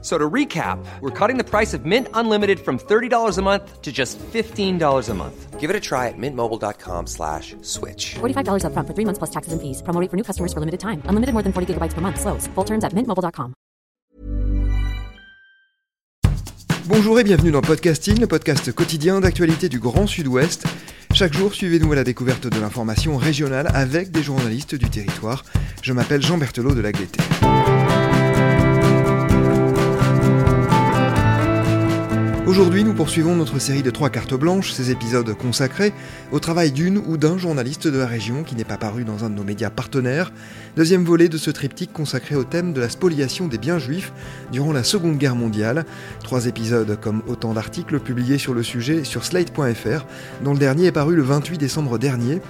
So to recap, we're cutting the price of Mint Unlimited from $30 a month to just $15 a month. Give it a try at mintmobile.com slash switch. $45 upfront for three months plus taxes and fees. Promo rate for new customers for limited time. Unlimited more than 40 gigabytes per month. Slows. Full terms at mintmobile.com. Bonjour et bienvenue dans Podcasting, le podcast quotidien d'actualité du Grand Sud-Ouest. Chaque jour, suivez-nous à la découverte de l'information régionale avec des journalistes du territoire. Je m'appelle Jean Berthelot de l'Agleté. Aujourd'hui, nous poursuivons notre série de trois cartes blanches, ces épisodes consacrés au travail d'une ou d'un journaliste de la région qui n'est pas paru dans un de nos médias partenaires. Deuxième volet de ce triptyque consacré au thème de la spoliation des biens juifs durant la Seconde Guerre mondiale. Trois épisodes comme autant d'articles publiés sur le sujet sur slate.fr, dont le dernier est paru le 28 décembre dernier.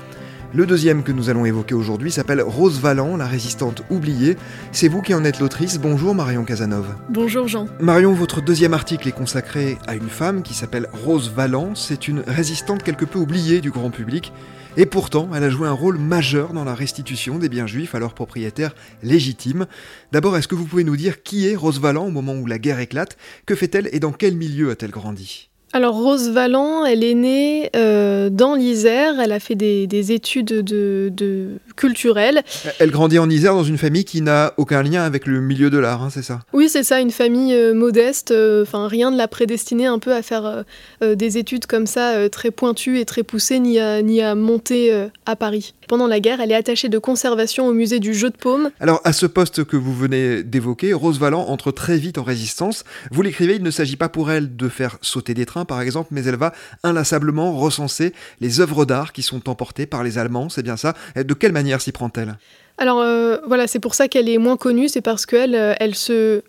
Le deuxième que nous allons évoquer aujourd'hui s'appelle Rose Valland, la résistante oubliée. C'est vous qui en êtes l'autrice. Bonjour Marion Casanov. Bonjour Jean. Marion, votre deuxième article est consacré à une femme qui s'appelle Rose Valland. C'est une résistante quelque peu oubliée du grand public. Et pourtant, elle a joué un rôle majeur dans la restitution des biens juifs à leurs propriétaires légitimes. D'abord, est-ce que vous pouvez nous dire qui est Rose Valland au moment où la guerre éclate? Que fait-elle et dans quel milieu a-t-elle grandi? Alors Rose Valland, elle est née euh, dans l'Isère, elle a fait des, études de, de, culturelles. Elle grandit en Isère dans une famille qui n'a aucun lien avec le milieu de l'art, hein, c'est ça? Oui, c'est ça, une famille euh, modeste, euh, rien ne l'a prédestinée un peu à faire des études comme ça très pointues et très poussées, ni à, ni à monter à Paris. Pendant la guerre, elle est attachée de conservation au musée du jeu de paume. Alors à ce poste que vous venez d'évoquer, Rose Valland entre très vite en résistance. Vous l'écrivez, il ne s'agit pas pour elle de faire sauter des trains par exemple, mais elle va inlassablement recenser les œuvres d'art qui sont emportées par les Allemands, c'est bien ça? De quelle manière s'y prend-elle? Alors euh, voilà, c'est pour ça qu'elle est moins connue, c'est parce qu'elle euh, elle se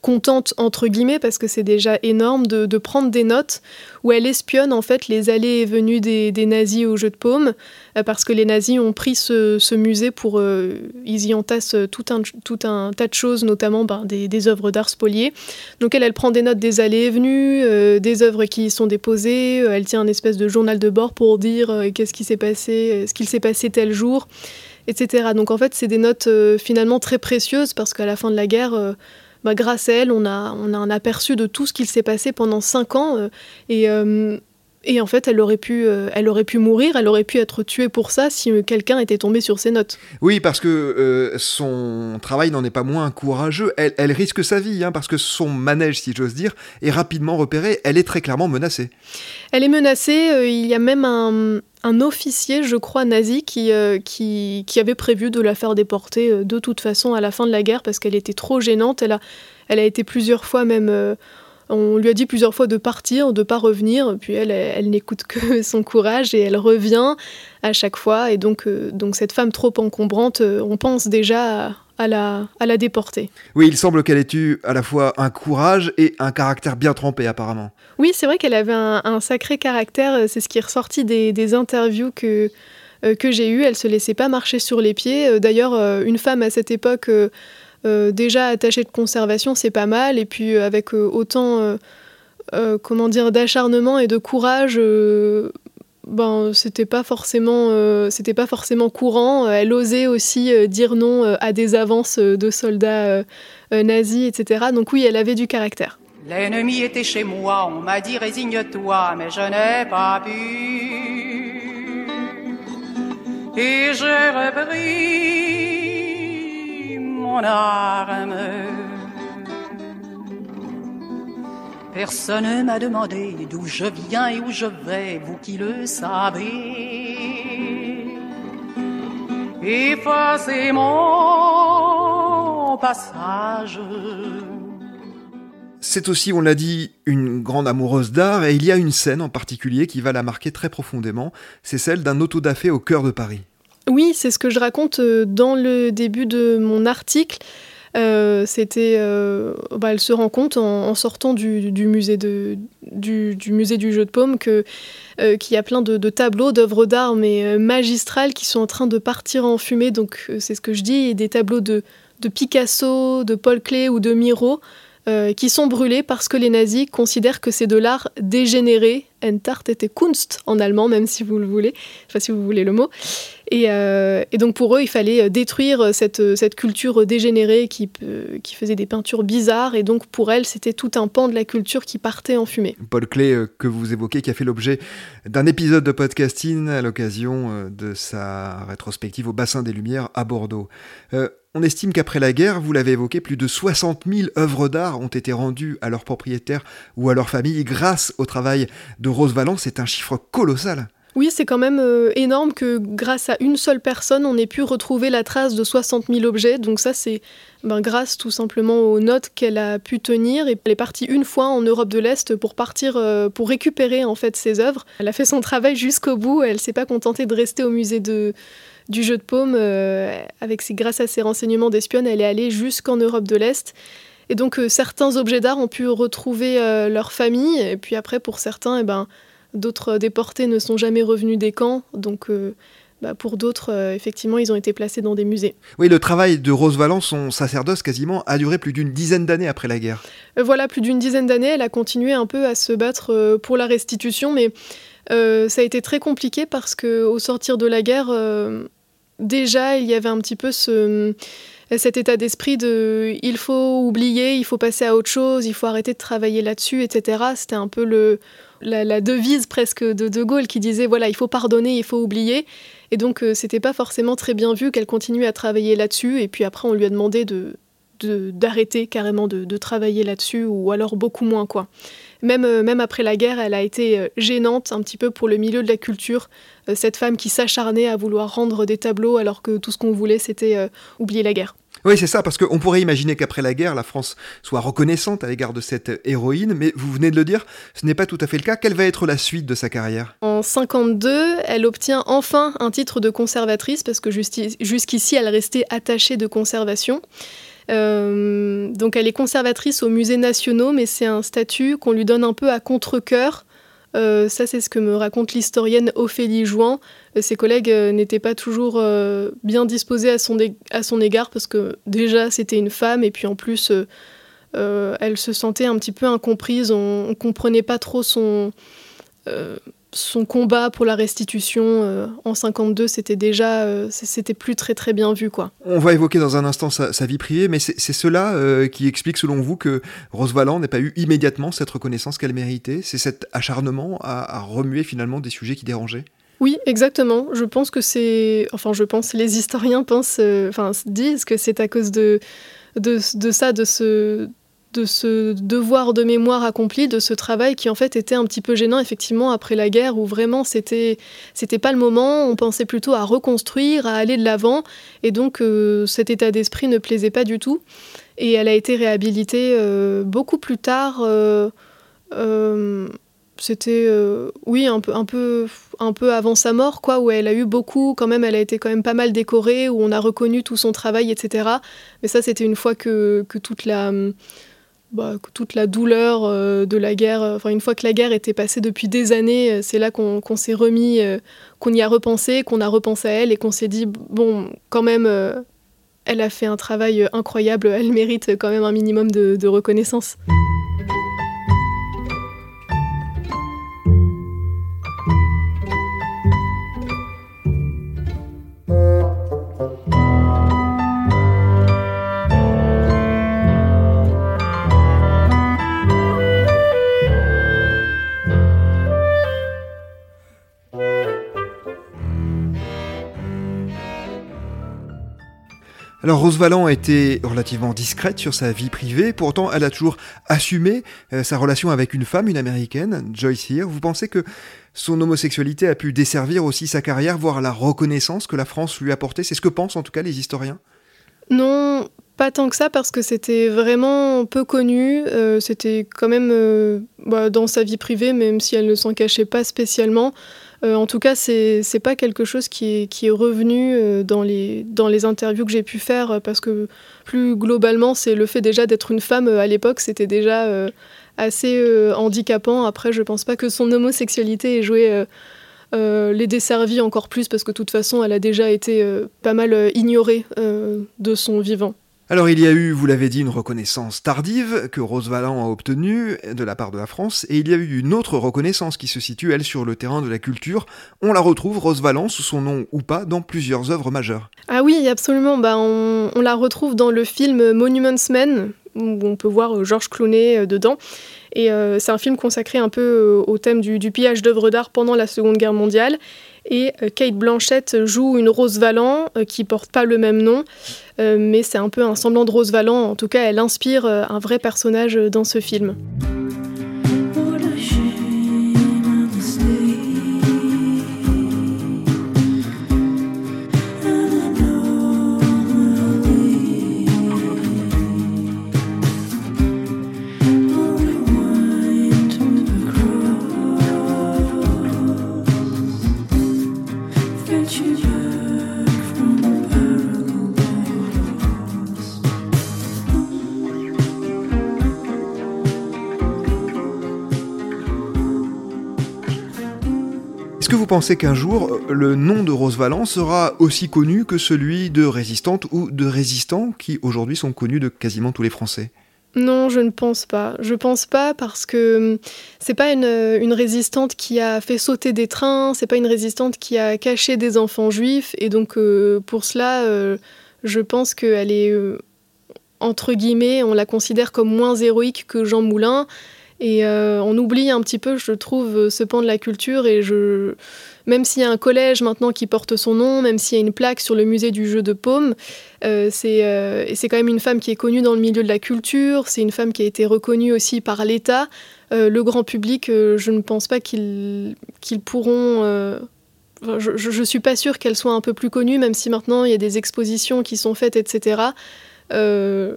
contente entre guillemets parce que c'est déjà énorme de, prendre des notes où elle espionne en fait les allées et venues des, nazis au jeu de paume euh, parce que les nazis ont pris ce, musée pour euh, ils y entassent tout un, tas de choses notamment ben, des, des, œuvres d'art spoliées. Donc elle elle prend des notes des allées et venues euh, des œuvres qui y sont déposées elle tient un espèce de journal de bord pour dire qu'est-ce qui s'est passé ce qu'il s'est passé tel jour etc donc en fait c'est des notes finalement très précieuses parce qu'à la fin de la guerre bah, grâce à elle, on a, un aperçu de tout ce qu'il s'est passé pendant cinq ans. Euh, et, euh, et en fait, elle aurait, pu, euh, elle aurait pu mourir, elle aurait pu être tuée pour ça si quelqu'un était tombé sur ses notes. Oui, parce que son travail n'en est pas moins courageux. Elle, elle risque sa vie, hein, parce que son manège, si j'ose dire, est rapidement repéré. Elle est très clairement menacée. Elle est menacée. il y a même un, un officier, je crois, nazi, qui, euh, qui, qui, avait prévu de la faire déporter euh, de toute façon à la fin de la guerre parce qu'elle était trop gênante. Elle a, elle a été plusieurs fois même... Euh, on lui a dit plusieurs fois de partir, de pas revenir, puis elle, elle, n'écoute que son courage et elle revient à chaque fois. Et donc, donc cette femme trop encombrante, on pense déjà à, à la, à la déporter. Oui, il semble qu'elle ait eu à la fois un courage et un caractère bien trempé apparemment. Oui, c'est vrai qu'elle avait un, sacré caractère, c'est ce qui est ressorti des, interviews que, euh, que j'ai eues, elle se laissait pas marcher sur les pieds. Euh, d'ailleurs, euh, une femme à cette époque déjà attachée de conservation, c'est pas mal, et puis avec autant... comment dire d'acharnement et de courage ben c'était pas forcément euh, courant. Elle osait aussi euh, dire non euh, à des avances de soldats nazis etc donc oui elle avait du caractère. L'ennemi était chez moi. On m'a dit résigne-toi mais je n'ai pas pu. Et j'ai repris Personne ne m'a demandé d'où je viens et où je vais, vous qui le savez. Effacez mon passage. C'est aussi, on l'a dit, une grande amoureuse d'art, et il y a une scène en particulier qui va la marquer très profondément, c'est celle d'un autodafé au cœur de Paris. Oui, c'est ce que je raconte euh, dans le début de mon article. Euh, c'était, euh, bah, elle se rend compte en, sortant du, musée du, musée du jeu de paume que qu'il y a plein de, tableaux d'œuvres d'art mais magistrales qui sont en train de partir en fumée. Donc c'est ce que je dis, des tableaux de de Picasso, de Paul Klee ou de Miro, euh, qui sont brûlés parce que les nazis considèrent que c'est de l'art dégénéré, Entartete Kunst en allemand, même si vous le voulez, enfin si vous voulez le mot. Et, euh, donc pour eux, il fallait détruire cette, culture dégénérée qui, faisait des peintures bizarres, et donc pour elles, c'était tout un pan de la culture qui partait en fumée. Paul euh, que vous évoquez, qui a fait l'objet d'un épisode de podcasting à l'occasion de sa rétrospective au bassin des Lumières à Bordeaux. On estime qu'après la guerre, vous l'avez évoqué, plus de 60 000 œuvres d'art ont été rendues à leurs propriétaires ou à leur famille grâce au travail de Rose Valland. C'est un chiffre colossal. Oui, c'est quand même euh, énorme que grâce à une seule personne, on ait pu retrouver la trace de 60 000 objets. Donc ça, c'est ben, grâce tout simplement aux notes qu'elle a pu tenir. Et elle est partie une fois en Europe de l'Est pour partir, euh, pour récupérer en fait ses œuvres. Elle a fait son travail jusqu'au bout. Elle s'est pas contentée de rester au musée de du jeu de paume, euh, avec ses, grâce à ses renseignements d'espionne, elle est allée jusqu'en Europe de l'Est. Et donc euh, certains objets d'art ont pu retrouver euh, leur famille, et puis après pour certains, eh ben, d'autres déportés ne sont jamais revenus des camps, donc bah, pour d'autres, effectivement, ils ont été placés dans des musées. Oui, le travail de Rose Valence, son sacerdoce quasiment, a duré plus d'une dizaine d'années après la guerre. voilà, plus d'une dizaine d'années, elle a continué un peu à se battre pour la restitution, mais ça a été très compliqué parce que au sortir de la guerre, déjà, il y avait un petit peu ce, cet état d'esprit de il faut oublier, il faut passer à autre chose, il faut arrêter de travailler là-dessus, etc. C'était un peu la, devise presque de De Gaulle qui disait voilà, il faut pardonner, il faut oublier. Et donc, euh, c'était pas forcément très bien vu qu'elle continue à travailler là-dessus. Et puis après, on lui a demandé de d'arrêter carrément de, de travailler là-dessus, ou alors beaucoup moins, quoi. Même, euh, même après la guerre, elle a été euh, gênante un petit peu pour le milieu de la culture. Euh, cette femme qui s'acharnait à vouloir rendre des tableaux alors que tout ce qu'on voulait, c'était oublier la guerre. Oui, c'est ça, parce qu'on pourrait imaginer qu'après la guerre, la France soit reconnaissante à l'égard de cette héroïne, mais vous venez de le dire, ce n'est pas tout à fait le cas. Quelle va être la suite de sa carrière? En 52, elle obtient enfin un titre de conservatrice, parce que jusqu'ici, elle restait attachée de conservation. Euh, donc elle est conservatrice aux musées nationaux, mais c'est un statut qu'on lui donne un peu à contre-coeur. Euh, ça, c'est ce que me raconte l'historienne Ophélie Jouan. Euh, ses collègues n'étaient pas toujours bien disposés à son, à son égard parce que déjà c'était une femme et puis en plus elle se sentait un petit peu incomprise. On, ne comprenait pas trop son son combat pour la restitution euh, en 52, c'était déjà, euh, c'était plus très très bien vu quoi. On va évoquer dans un instant sa, vie privée, mais c'est cela euh, qui explique selon vous que Rose n'ait pas eu immédiatement cette reconnaissance qu'elle méritait. C'est cet acharnement à, remuer finalement des sujets qui dérangeaient. Oui, exactement. Je pense que c'est, enfin, je pense, les historiens pensent, enfin, disent que c'est à cause de, de, de ça, de ce de ce devoir de mémoire accompli, de ce travail qui en fait était un petit peu gênant effectivement après la guerre où vraiment c'était c'était pas le moment, on pensait plutôt à reconstruire, à aller de l'avant. Et donc euh, cet état d'esprit ne plaisait pas du tout. Et elle a été réhabilitée euh, beaucoup plus tard. Euh, c'était oui un peu un peu un peu avant sa mort quoi où elle a eu beaucoup quand même elle a été quand même pas mal décorée où on a reconnu tout son travail etc mais ça c'était une fois que, que toute la bah, toute la douleur euh, de la guerre, euh, enfin une fois que la guerre était passée depuis des années, euh, c'est là qu'on s'est remis, qu'on y a repensé, qu'on a repensé à elle et qu'on s'est dit bon, quand même, elle a fait un travail incroyable, elle mérite quand même un minimum de reconnaissance. Alors Rose Valland a été relativement discrète sur sa vie privée, pourtant elle a toujours assumé euh, sa relation avec une femme, une américaine, Joyce Here. Vous pensez que son homosexualité a pu desservir aussi sa carrière, voire la reconnaissance que la France lui a apportée C'est ce que pensent en tout cas les historiens Non, pas tant que ça parce que c'était vraiment peu connu. Euh, c'était quand même euh, bah, dans sa vie privée, même si elle ne s'en cachait pas spécialement. Euh, en tout cas, c'est n'est pas quelque chose qui est, revenu euh, dans, les, interviews que j'ai pu faire, euh, parce que plus globalement, c'est le fait déjà d'être une femme à l'époque, c'était déjà assez handicapant. Après, je pense pas que son homosexualité ait joué les desservis encore plus, parce que de toute façon, elle a déjà été pas mal ignorée de son vivant. Alors il y a eu, vous l'avez dit, une reconnaissance tardive que Rose Valland a obtenue de la part de la France, et il y a eu une autre reconnaissance qui se situe, elle, sur le terrain de la culture. On la retrouve, Rose Valland, sous son nom ou pas, dans plusieurs œuvres majeures. Ah oui, absolument. Bah, on, la retrouve dans le film Monuments Men, où on peut voir Georges Clooney euh, dedans. Et euh, c'est un film consacré un peu euh, au thème du pillage d'œuvres d'art pendant la Seconde Guerre mondiale. Et euh, Kate Blanchett joue une Rose Valland euh, qui porte pas le même nom, euh, mais c'est un peu un semblant de Rose Valland. En tout cas, elle inspire un vrai personnage dans ce film. Que vous pensez qu'un jour, le nom de Rose Valland sera aussi connu que celui de résistante ou de résistants qui aujourd'hui sont connus de quasiment tous les Français? Non, je ne pense pas. Je pense pas parce que hum, c'est pas une, résistante qui a fait sauter des trains, c'est pas une résistante qui a caché des enfants juifs, et donc euh, pour cela, euh, je pense qu'elle est euh, entre guillemets, on la considère comme moins héroïque que Jean Moulin. Et euh, on oublie un petit peu, je trouve, ce pan de la culture. Et je, même s'il y a un collège maintenant qui porte son nom, même s'il y a une plaque sur le musée du jeu de paume, euh, c'est euh, quand même une femme qui est connue dans le milieu de la culture. C'est une femme qui a été reconnue aussi par l'État. Euh, le grand public, euh, je ne pense pas qu'ils pourront. euh, je, je suis pas sûre qu'elle soit un peu plus connue, même si maintenant il y a des expositions qui sont faites, etc. Euh,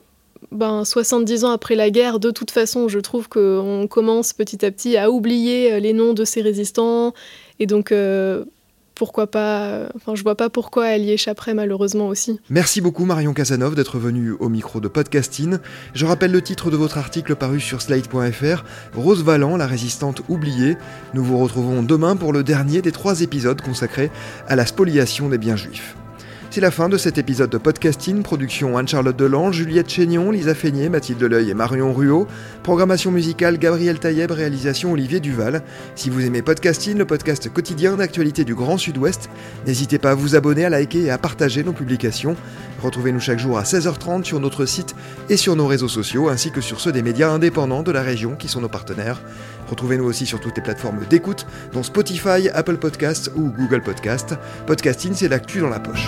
ben, 70 ans après la guerre, de toute façon, je trouve qu'on commence petit à petit à oublier euh, les noms de ces résistants. Et donc, euh, pourquoi pas. Enfin, je vois pas pourquoi elle y échapperait, malheureusement aussi. Merci beaucoup Marion Casanov d'être venue au micro de Podcasting. Je rappelle le titre de votre article paru sur slate.fr, Rose Valland, la résistante oubliée. Nous vous retrouvons demain pour le dernier des trois épisodes consacrés à la spoliation des biens juifs. C'est la fin de cet épisode de podcasting, production Anne-Charlotte Delange, Juliette Chénion, Lisa Feignet, Mathilde Leuil et Marion Ruot, programmation musicale Gabriel Taïeb, réalisation Olivier Duval. Si vous aimez podcasting, le podcast quotidien d'actualité du Grand Sud-Ouest, n'hésitez pas à vous abonner, à liker et à partager nos publications. Retrouvez-nous chaque jour à 16h30 sur notre site et sur nos réseaux sociaux, ainsi que sur ceux des médias indépendants de la région qui sont nos partenaires. Retrouvez-nous aussi sur toutes les plateformes d'écoute, dont Spotify, Apple Podcasts ou Google Podcasts. Podcasting, c'est l'actu dans la poche.